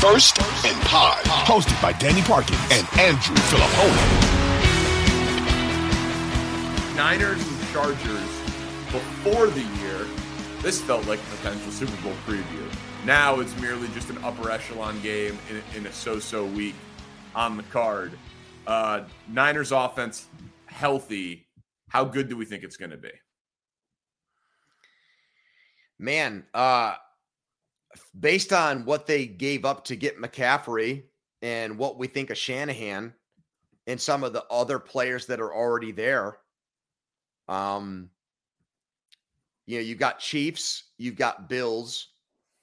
First and Pod, hosted by Danny Parkins and Andrew Fillipponi. Niners and Chargers before the year, this felt like a potential Super Bowl preview. Now it's merely just an upper echelon game in, in a so-so week on the card. Uh, Niners offense healthy. How good do we think it's going to be? Man, uh, based on what they gave up to get McCaffrey and what we think of Shanahan and some of the other players that are already there, um, you know, you've got Chiefs, you've got Bills,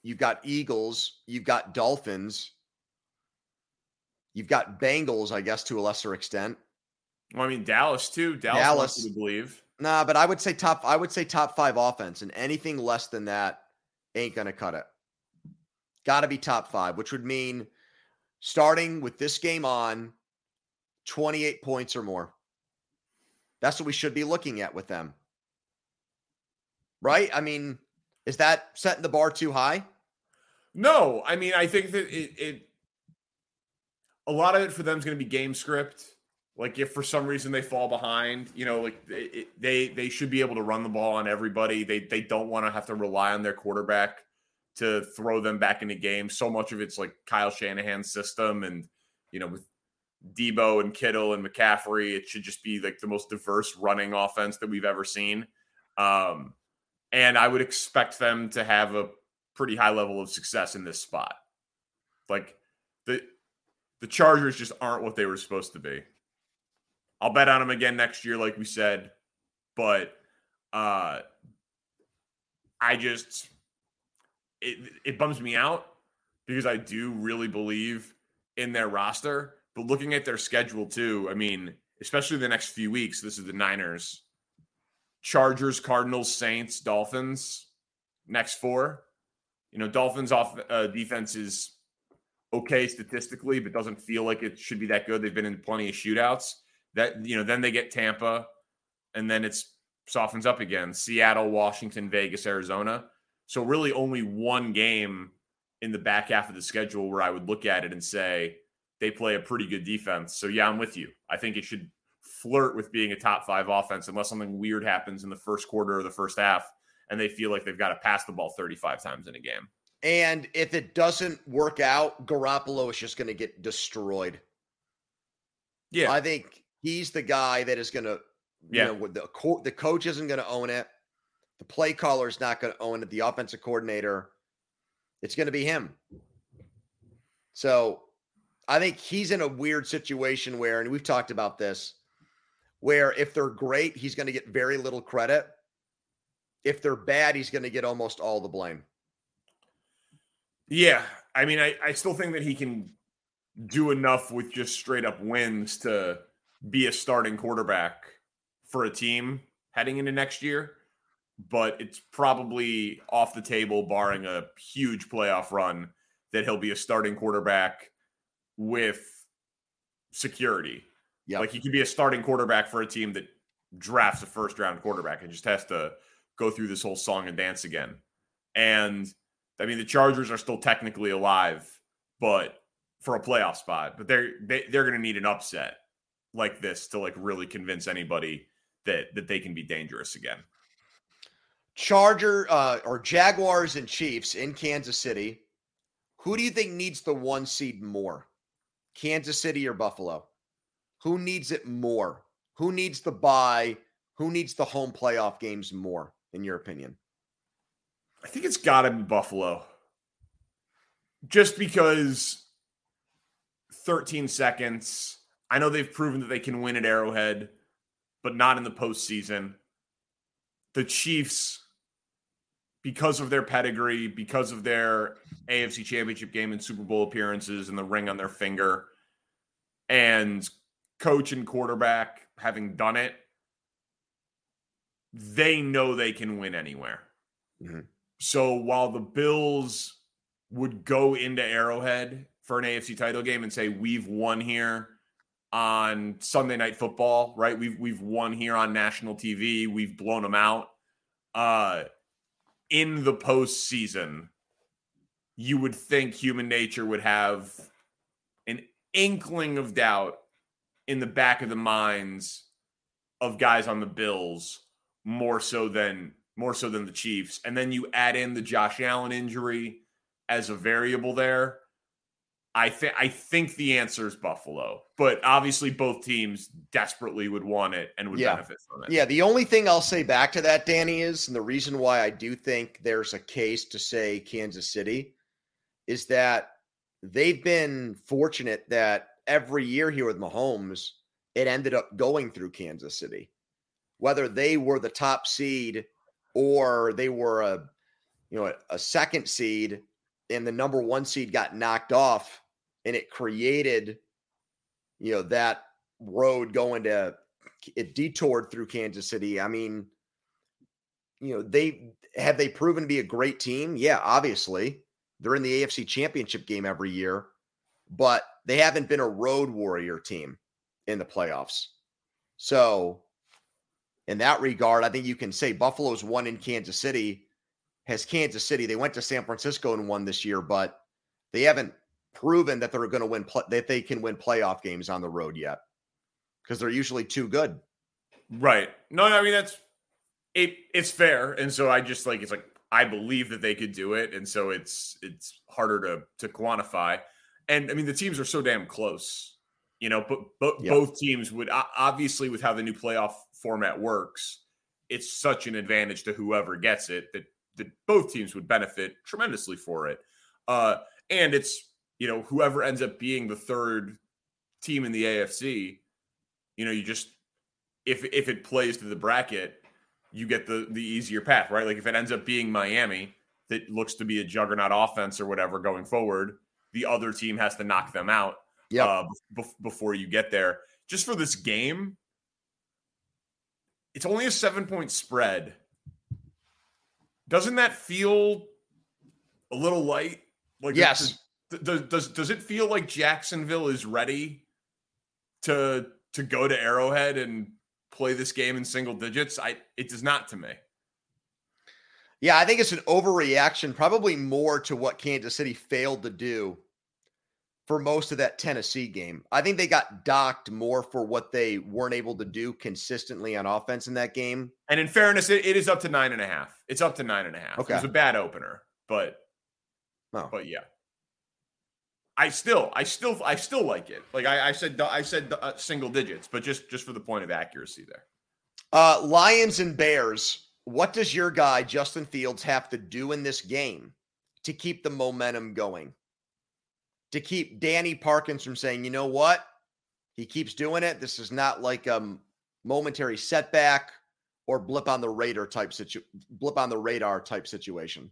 you've got Eagles, you've got Dolphins, you've got Bengals, I guess, to a lesser extent. Well, I mean Dallas too. Dallas, Dallas. to believe. Nah, but I would say top. I would say top five offense, and anything less than that ain't gonna cut it. Got to be top five, which would mean starting with this game on, twenty-eight points or more. That's what we should be looking at with them, right? I mean, is that setting the bar too high? No, I mean I think that it, it a lot of it for them is going to be game script. Like if for some reason they fall behind, you know, like it, they they should be able to run the ball on everybody. They they don't want to have to rely on their quarterback to throw them back into games. So much of it's like Kyle Shanahan's system, and you know with Deebo and Kittle and McCaffrey, it should just be like the most diverse running offense that we've ever seen. Um, and I would expect them to have a pretty high level of success in this spot. Like the the Chargers just aren't what they were supposed to be. I'll bet on them again next year, like we said, but uh, I just it it bums me out because I do really believe in their roster. But looking at their schedule too, I mean, especially the next few weeks, this is the Niners, Chargers, Cardinals, Saints, Dolphins. Next four, you know, Dolphins off uh, defense is okay statistically, but doesn't feel like it should be that good. They've been in plenty of shootouts. That you know, then they get Tampa, and then it's softens up again. Seattle, Washington, Vegas, Arizona. So really, only one game in the back half of the schedule where I would look at it and say they play a pretty good defense. So yeah, I'm with you. I think it should flirt with being a top five offense unless something weird happens in the first quarter or the first half, and they feel like they've got to pass the ball 35 times in a game. And if it doesn't work out, Garoppolo is just going to get destroyed. Yeah, I think he's the guy that is going to, you Yeah. know, the co- the coach isn't going to own it. The play caller is not going to own it. The offensive coordinator, it's going to be him. So I think he's in a weird situation where, and we've talked about this, where if they're great, he's going to get very little credit. If they're bad, he's going to get almost all the blame. Yeah, I mean, I, I still think that he can do enough with just straight up wins to be a starting quarterback for a team heading into next year. But it's probably off the table, barring a huge playoff run, that he'll be a starting quarterback with security. Yeah, Like he could be a starting quarterback for a team that drafts a first round quarterback and just has to go through this whole song and dance again. And I mean, the Chargers are still technically alive, but for a playoff spot, but they're they, they're going to need an upset like this to like really convince anybody that that they can be dangerous again. Charger uh, or Jaguars and Chiefs in Kansas City. Who do you think needs the one seed more? Kansas City or Buffalo? Who needs it more? Who needs the bye? Who needs the home playoff games more, in your opinion? I think it's got to be Buffalo. Just because 13 seconds. I know they've proven that they can win at Arrowhead, but not in the postseason. The Chiefs, because of their pedigree, because of their AFC championship game and Super Bowl appearances and the ring on their finger, and coach and quarterback having done it, they know they can win anywhere. Mhm. So while the Bills would go into Arrowhead for an AFC title game and say we've won here on Sunday night football, right? We've we've won here on national TV. We've blown them out. Uh in the postseason, you would think human nature would have an inkling of doubt in the back of the minds of guys on the Bills more so than more so than the Chiefs. And then you add in the Josh Allen injury as a variable there. I think I think the answer is Buffalo, but obviously both teams desperately would want it and would Yeah. benefit from it. Yeah, the only thing I'll say back to that, Danny, is and the reason why I do think there's a case to say Kansas City is that they've been fortunate that every year here with Mahomes, it ended up going through Kansas City. Whether they were the top seed or they were a you know a, a second seed and the number one seed got knocked off and it created you know that road going to it detoured through Kansas City. I mean, you know, they have they proven to be a great team? Yeah, obviously. They're in the AFC championship game every year, but they haven't been a road warrior team in the playoffs. So, in that regard, I think you can say Buffalo's won in Kansas City. Has Kansas City, they went to San Francisco and won this year, but they haven't proven that they're going to win, that they can win playoff games on the road yet because they're usually too good. Right. No, I mean that's it it's fair. And so I just like it's like I believe that they could do it. And so it's it's harder to to quantify. And I mean the teams are so damn close. You know, but, but Yeah. both teams would obviously with how the new playoff format works, it's such an advantage to whoever gets it that that both teams would benefit tremendously for it. Uh and it's you know whoever ends up being the third team in the AFC, you know, you just if if it plays to the bracket, you get the the easier path, right? Like if it ends up being Miami that looks to be a juggernaut offense or whatever going forward, the other team has to knock them out Yep. uh, bef- before you get there. Just for this game, it's only a seven point spread. Doesn't that feel a little light? Like Yes. Does, does does it feel like Jacksonville is ready to to go to Arrowhead and play this game in single digits? I it does not to me. Yeah, I think it's an overreaction, probably more to what Kansas City failed to do for most of that Tennessee game. I think they got docked more for what they weren't able to do consistently on offense in that game. And in fairness, it, it is up to nine and a half. It's up to nine and a half. Okay. It was a bad opener, but Oh. but yeah. I still, I still, I still like it. Like I, I said, I said uh, single digits, but just just for the point of accuracy there. Uh, Lions and Bears. What does your guy Justin Fields have to do in this game to keep the momentum going? To keep Danny Parkins from saying, you know what, he keeps doing it. This is not like a momentary setback or blip on the radar type situ- blip on the radar type situation.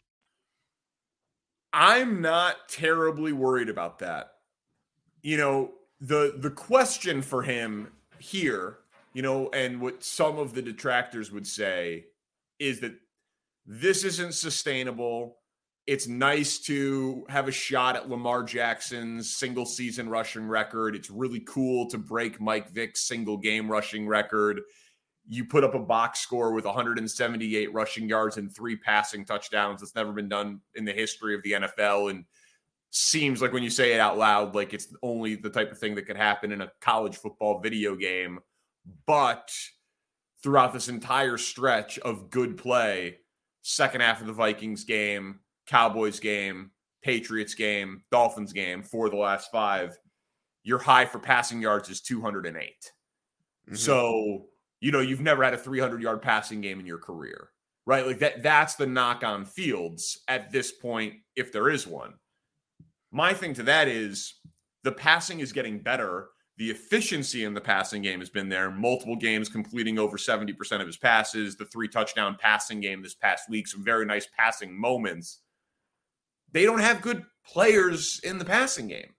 I'm not terribly worried about that. You know, the the question for him here, you know, and what some of the detractors would say is that this isn't sustainable. It's nice to have a shot at Lamar Jackson's single season rushing record. It's really cool to break Mike Vick's single game rushing record. You put up a box score with 178 rushing yards and three passing touchdowns. That's never been done in the history of the NFL. And seems like when you say it out loud, like it's only the type of thing that could happen in a college football video game. But throughout this entire stretch of good play, second half of the Vikings game, Cowboys game, Patriots game, Dolphins game, for the last five, your high for passing yards is 208. Mm-hmm. So, you know, you've never had a 300 yard passing game in your career, right? Like that, that's the knock on fields at this point, if there is one. My thing to that is the passing is getting better. The efficiency in the passing game has been there. Multiple games completing over 70% of his passes, the three touchdown passing game this past week, some very nice passing moments they don't have good players in the passing game.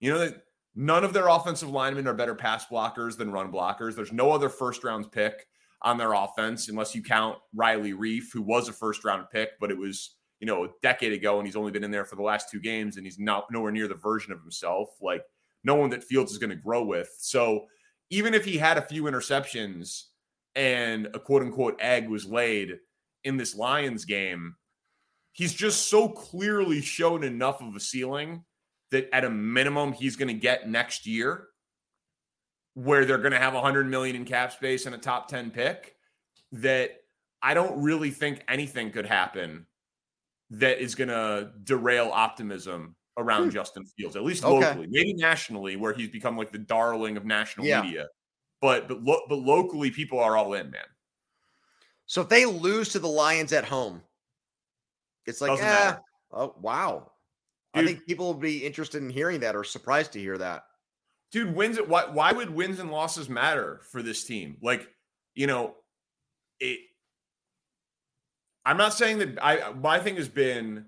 You know, none of their offensive linemen are better pass blockers than run blockers. There's no other first round pick on their offense unless you count Riley Reiff, who was a first round pick, but it was, you know, a decade ago and he's only been in there for the last two games and he's not nowhere near the version of himself. Like no one that Fields is going to grow with. So even if he had a few interceptions and a quote unquote egg was laid in this Lions game, he's just so clearly shown enough of a ceiling that at a minimum he's going to get next year where they're going to have 100 million in cap space and a top 10 pick that I don't really think anything could happen that is going to derail optimism around hmm. Justin Fields, at least okay. locally, maybe nationally, where he's become like the darling of national yeah. media. But but lo- but locally, people are all in, man. So if they lose to the Lions at home, it's like, yeah. Oh, wow. Dude, I think people will be interested in hearing that or surprised to hear that. Dude, wins it. Why, why would wins and losses matter for this team? Like, you know, it. I'm not saying that I, my thing has been,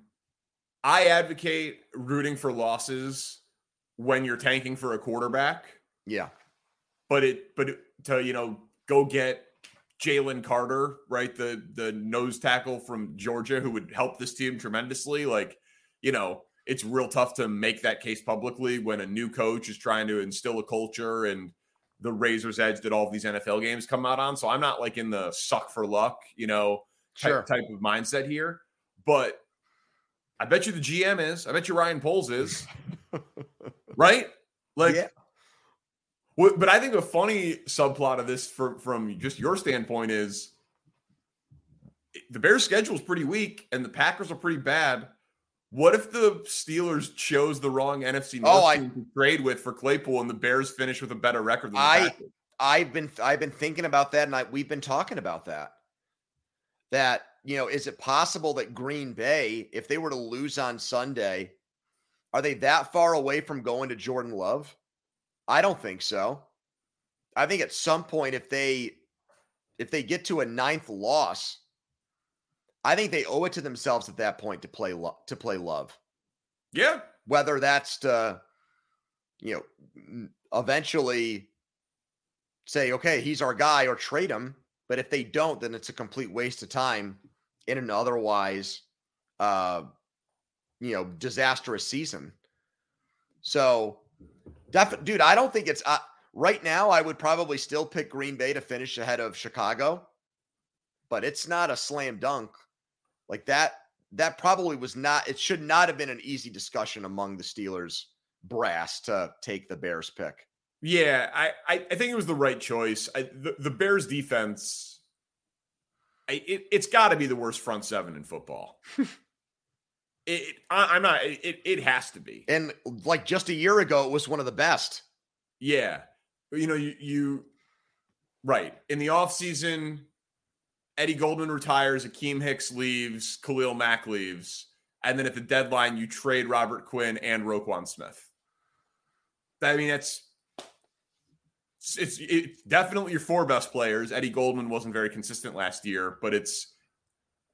I advocate rooting for losses when you're tanking for a quarterback. Yeah. But it, but to, you know, go get Jalen Carter, right? The the nose tackle from Georgia who would help this team tremendously. Like, you know, it's real tough to make that case publicly when a new coach is trying to instill a culture and the razor's edge that all of these NFL games come out on. So I'm not like in the suck for luck, you know, type, sure. type of mindset here. But I bet you the GM is. I bet you Ryan Poles is. right? Like yeah. But I think a funny subplot of this, for, from just your standpoint, is the Bears' schedule is pretty weak and the Packers are pretty bad. What if the Steelers chose the wrong NFC oh, North oh, I, team to trade with for Claypool and the Bears finish with a better record than I, Packers? I've been I've been thinking about that, and I, we've been talking about that. That you know, is it possible that Green Bay, if they were to lose on Sunday, are they that far away from going to Jordan Love? I don't think so. I think at some point, if they if they get to a ninth loss, I think they owe it to themselves at that point to play lo- to play love. Yeah, whether that's to you know eventually say okay he's our guy or trade him, but if they don't, then it's a complete waste of time in an otherwise uh you know disastrous season. So Def- dude, I don't think it's uh, right now. I would probably still pick Green Bay to finish ahead of Chicago, but it's not a slam dunk like that. That probably was not. It should not have been an easy discussion among the Steelers brass to take the Bears pick. Yeah, I I, I think it was the right choice. I, the, the Bears defense, I, it, it's got to be the worst front seven in football. It, I, am not. It, it has to be. And like just a year ago, it was one of the best. Yeah, you know, you you right in the off season, Eddie Goldman retires, Akiem Hicks leaves, Khalil Mack leaves, and then at the deadline you trade Robert Quinn and Roquan Smith. I mean, it's it's, it's definitely your four best players. Eddie Goldman wasn't very consistent last year, but it's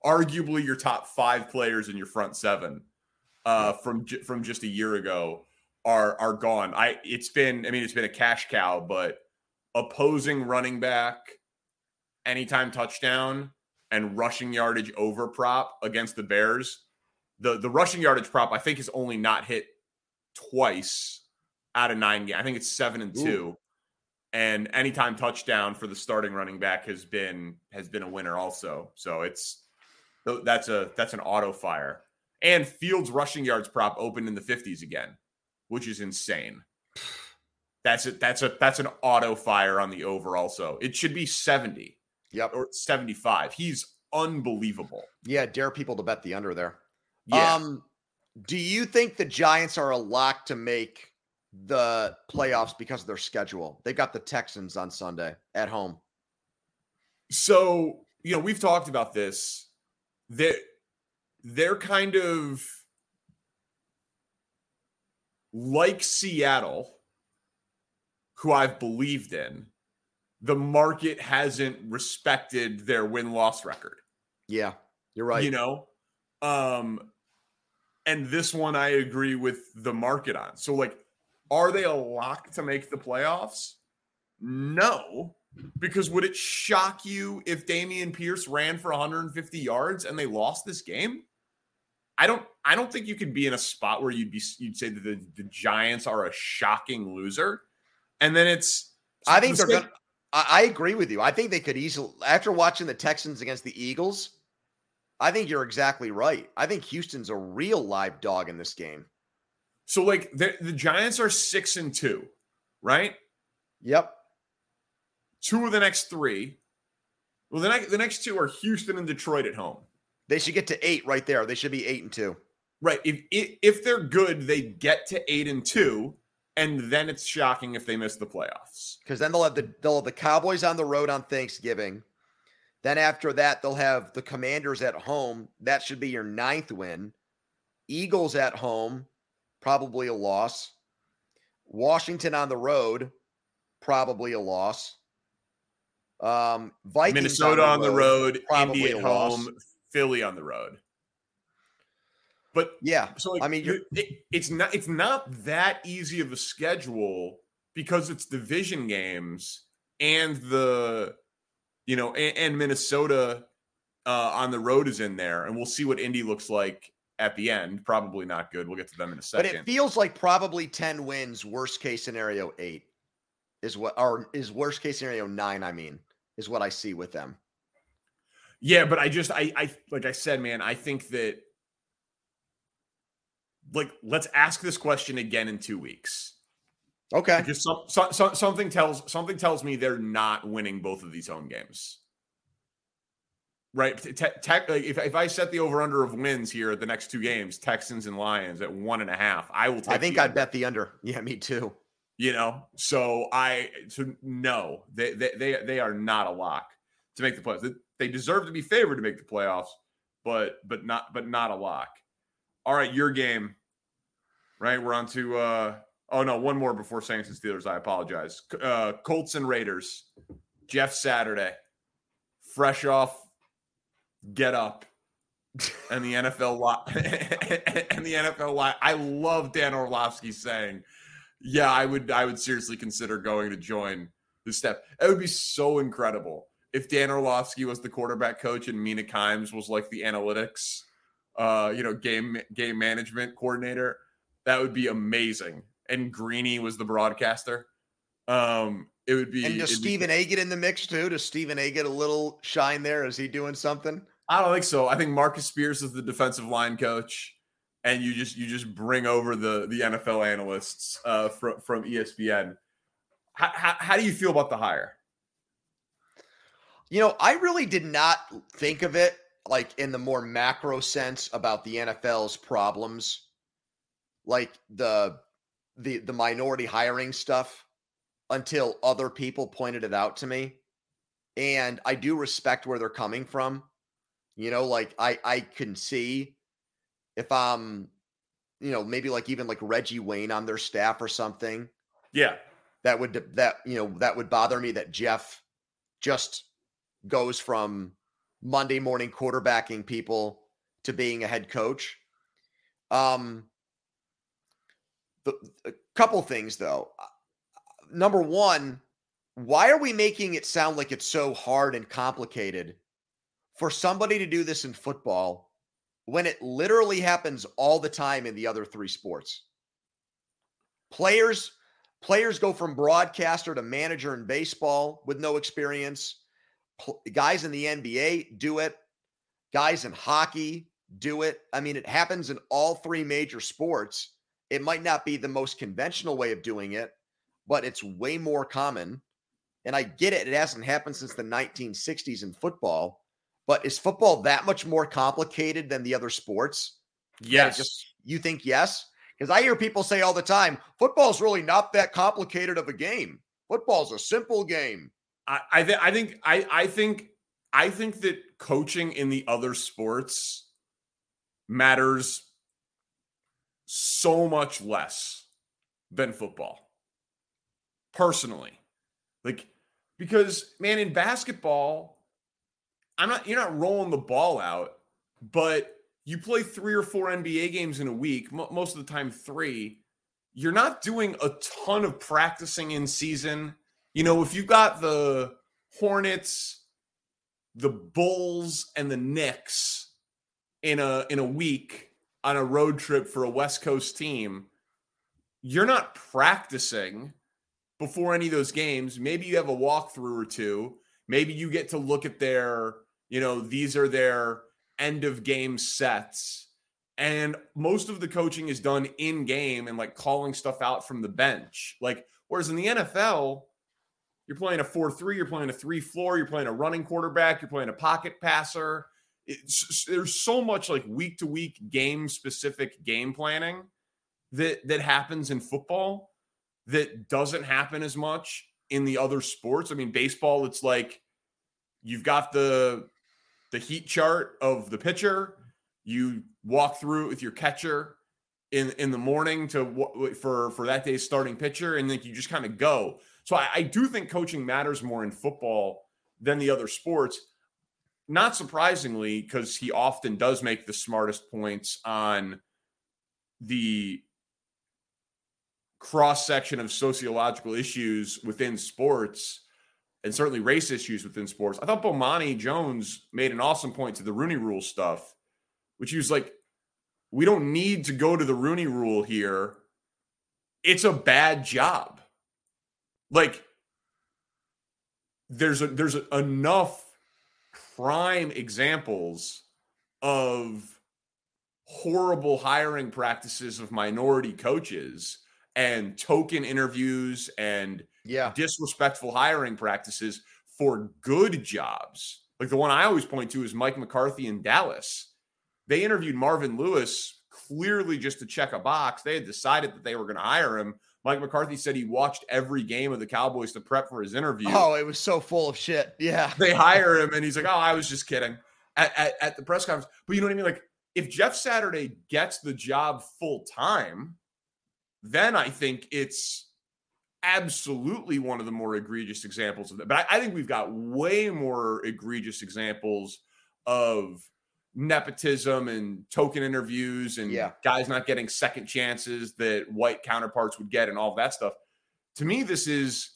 arguably your top five players in your front seven uh, from from just a year ago are are gone. I it's been I mean it's been a cash cow, but opposing running back anytime touchdown and rushing yardage over prop against the Bears. The the rushing yardage prop I think is only not hit twice out of nine games. I think it's seven and two. Ooh. And anytime touchdown for the starting running back has been has been a winner also. So it's that's a that's an auto fire. And Fields rushing yards prop opened in the 50s again, which is insane. That's a that's a that's an auto fire on the over also. It should be 70. Yep. Or 75. He's unbelievable. Yeah, dare people to bet the under there. Yeah. Um do you think the Giants are a lock to make the playoffs because of their schedule? They got the Texans on Sunday at home. So, you know, we've talked about this. That they're kind of like Seattle, who I've believed in. The market hasn't respected their win loss record. Yeah, you're right. You know, um, and this one I agree with the market on. So, like, are they a lock to make the playoffs? No, because would it shock you if Dameon Pierce ran for 150 yards and they lost this game? I don't I don't think you could be in a spot where you'd be you'd say that the, the Giants are a shocking loser. And then it's I think they're gonna I, I agree with you. I think they could easily after watching the Texans against the Eagles, I think you're exactly right. I think Houston's a real live dog in this game. So like the, the Giants are six and two, right? Yep two of the next three. Well, the next the next two are Houston and Detroit at home. They should get to eight right there. They should be eight and two. Right. If if they're good, they get to eight and two, and then it's shocking if they miss the playoffs. Because then they'll have the they'll have the Cowboys on the road on Thanksgiving. Then after that, they'll have the Commanders at home. That should be your ninth win. Eagles at home, probably a loss. Washington on the road, probably a loss. Um, Vikings Minnesota on the road, on the road Indy at home, Philly on the road. But yeah, so like, I mean, it, it's not it's not that easy of a schedule because it's division games and the you know and, and Minnesota uh, on the road is in there, and we'll see what Indy looks like at the end. Probably not good. We'll get to them in a second. But it feels like probably ten wins. Worst case scenario, eight is what, or is worst case scenario nine. I mean is what I see with them. Yeah, but I just I I like I said, man, I think that like let's ask this question again in two weeks. Okay. Because some, some, something tells something tells me they're not winning both of these home games. Right. Te- te- if, if I set the over under of wins here at the next two games, Texans and Lions at one and a half, I will take I think I'd bet the under. Yeah, me too you know so i so no they they they, they are not a lock to make the playoffs they deserve to be favored to make the playoffs but but not but not a lock all right your game right? We're on to uh oh no one more before saints and steelers. I apologize. Uh colts and raiders. Jeff saturday. Fresh off get up. And the nfl lot and the nfl lot i love dan orlovsky saying yeah, I would I would seriously consider going to join the step. It would be so incredible if Dan Orlovsky was the quarterback coach and Mina Kimes was like the analytics, uh, you know, game game management coordinator. That would be amazing. And Greeny was the broadcaster. Um, it would be. And does Stephen be, A get in the mix too? Does Stephen A get a little shine there? Is he doing something? I don't think so. I think Marcus Spears is the defensive line coach and you just you just bring over the the NFL analysts uh, from from ESPN. How, how, how do you feel about the hire? You know, I really did not think of it like in the more macro sense about the NFL's problems, like the the the minority hiring stuff, until other people pointed it out to me. And I do respect where they're coming from. You know, like I I can see if I'm, you know, maybe like even like Reggie Wayne on their staff or something, Yeah. that would that you know that would bother me that Jeff just goes from Monday morning quarterbacking people to being a head coach. Um, the, a couple things though. Uh, Number one, why are we making it sound like it's so hard and complicated for somebody to do this in football when it literally happens all the time in the other three sports? Players players go from broadcaster to manager in baseball with no experience. Guys in the NBA do it. Guys in hockey do it. I mean, it happens in all three major sports. It might not be the most conventional way of doing it, but it's way more common. And I get it. It hasn't happened since the 1960s in football. But is football that much more complicated than the other sports? Yes. Just you think yes? Because I hear people say all the time, football's really not that complicated of a game. Football's a simple game. I, I, th- I think I, I think I think that coaching in the other sports matters so much less than football. Personally. Like because man in basketball I'm not you're not rolling the ball out, but you play 3 or 4 NBA games in a week, mo- most of the time 3. You're not doing a ton of practicing in season. You know, if you've got the Hornets, the Bulls, and the Knicks in a in a week on a road trip for a West Coast team, you're not practicing before any of those games. Maybe you have a walkthrough or two. Maybe you get to look at their, you know, these are their end of game sets. And most of the coaching is done in game and like calling stuff out from the bench. Like, whereas in the NFL, you're playing a 4 3, you're playing a 3 4, you're playing a running quarterback, you're playing a pocket passer. It's, there's so much like week to week game specific game planning that that happens in football that doesn't happen as much in the other sports. I mean, baseball, it's like you've got the the heat chart of the pitcher. You walk through it with your catcher in in the morning to for for that day's starting pitcher, and then you just kind of go. So I, I do think coaching matters more in football than the other sports. Not surprisingly, because he often does make the smartest points on the cross section of sociological issues within sports and certainly race issues within sports. I thought Bomani Jones made an awesome point to the Rooney Rule stuff, which he was like, we don't need to go to the Rooney Rule here. It's a bad job. Like, there's a, there's a, enough prime examples of horrible hiring practices of minority coaches and token interviews and Yeah. disrespectful hiring practices for good jobs. Like the one I always point to is Mike McCarthy in Dallas. They interviewed Marvin Lewis clearly just to check a box. They had decided that they were going to hire him. Mike McCarthy said he watched every game of the Cowboys to prep for his interview. Oh, it was so full of shit. Yeah. They hire him and he's like, "Oh, I was just kidding." At, at, at the press conference, but you know what I mean? Like, if Jeff Saturday gets the job full time, then I think it's absolutely one of the more egregious examples of that. But I, I think we've got way more egregious examples of nepotism and token interviews and Yeah. guys not getting second chances that white counterparts would get and all of that stuff. To me, this is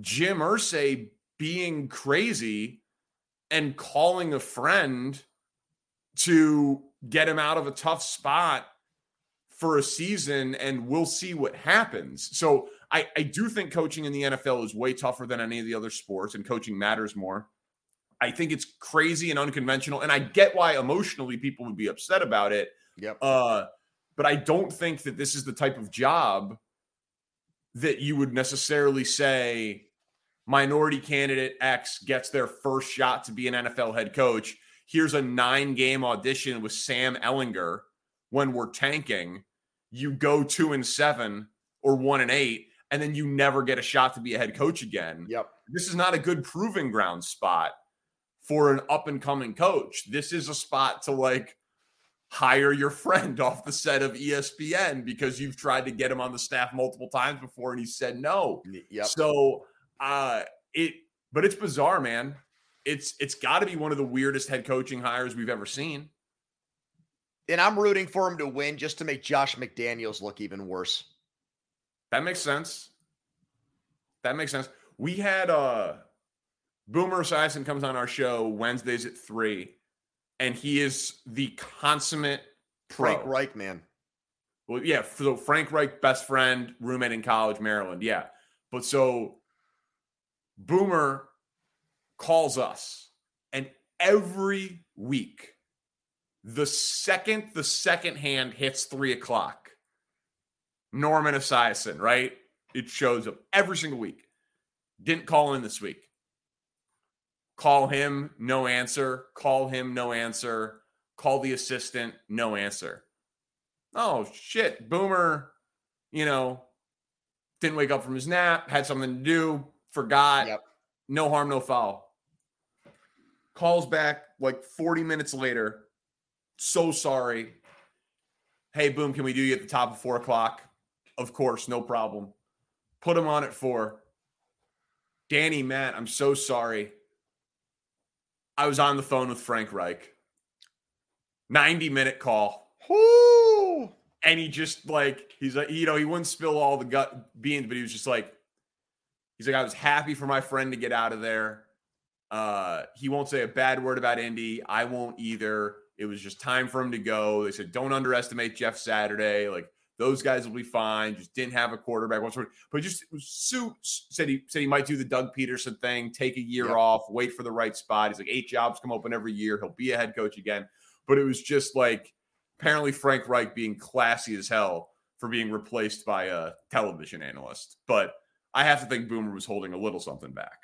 Jim Irsay being crazy and calling a friend to get him out of a tough spot for a season and we'll see what happens. So I, I do think coaching in the NFL is way tougher than any of the other sports and coaching matters more. I think it's crazy and unconventional. And I get why emotionally people would be upset about it. Yep. Uh, but I don't think that this is the type of job that you would necessarily say minority candidate X gets their first shot to be an NFL head coach. Here's a nine game audition with Sam Ehlinger when we're tanking. You go two and seven or one and eight, and then you never get a shot to be a head coach again. Yep. This is not a good proving ground spot for an up and coming coach. This is a spot to like hire your friend off the set of ESPN because you've tried to get him on the staff multiple times before and he said no. Yep. So uh it but it's bizarre, man. It's it's got to be one of the weirdest head coaching hires we've ever seen. And I'm rooting for him to win just to make Josh McDaniels look even worse. That makes sense. That makes sense. We had uh Boomer Esiason comes on our show Wednesdays at three, and he is the consummate pro. Frank Reich, man. Well, yeah, so Frank Reich, best friend, roommate in college, Maryland. Yeah. But so Boomer calls us, and every week, the second the second hand hits three o'clock, Norman Esiason, right? It shows up every single week. Didn't call in this week. Call him, no answer. Call him, no answer. Call the assistant, no answer. Oh, shit. Boomer, you know, didn't wake up from his nap, had something to do, forgot. Yep. No harm, no foul. Calls back like 40 minutes later. So sorry. Hey, boom, can we do you at the top of four o'clock? Of course, no problem. Put him on at four. Danny, Matt, I'm so sorry. I was on the phone with Frank Reich. 90 minute call. And he just like, he's like, you know, he wouldn't spill all the gut beans, but he was just like, he's like, I was happy for my friend to get out of there. Uh, he won't say a bad word about Indy. I won't either. It was just time for him to go. They said, don't underestimate Jeff Saturday. Like those guys will be fine. Just didn't have a quarterback. But just Sue said he said he might do the Doug Pederson thing, take a year Yep. off, wait for the right spot. He's like, eight jobs come open every year. He'll be a head coach again. But it was just like apparently Frank Reich being classy as hell for being replaced by a television analyst. But I have to think Boomer was holding a little something back.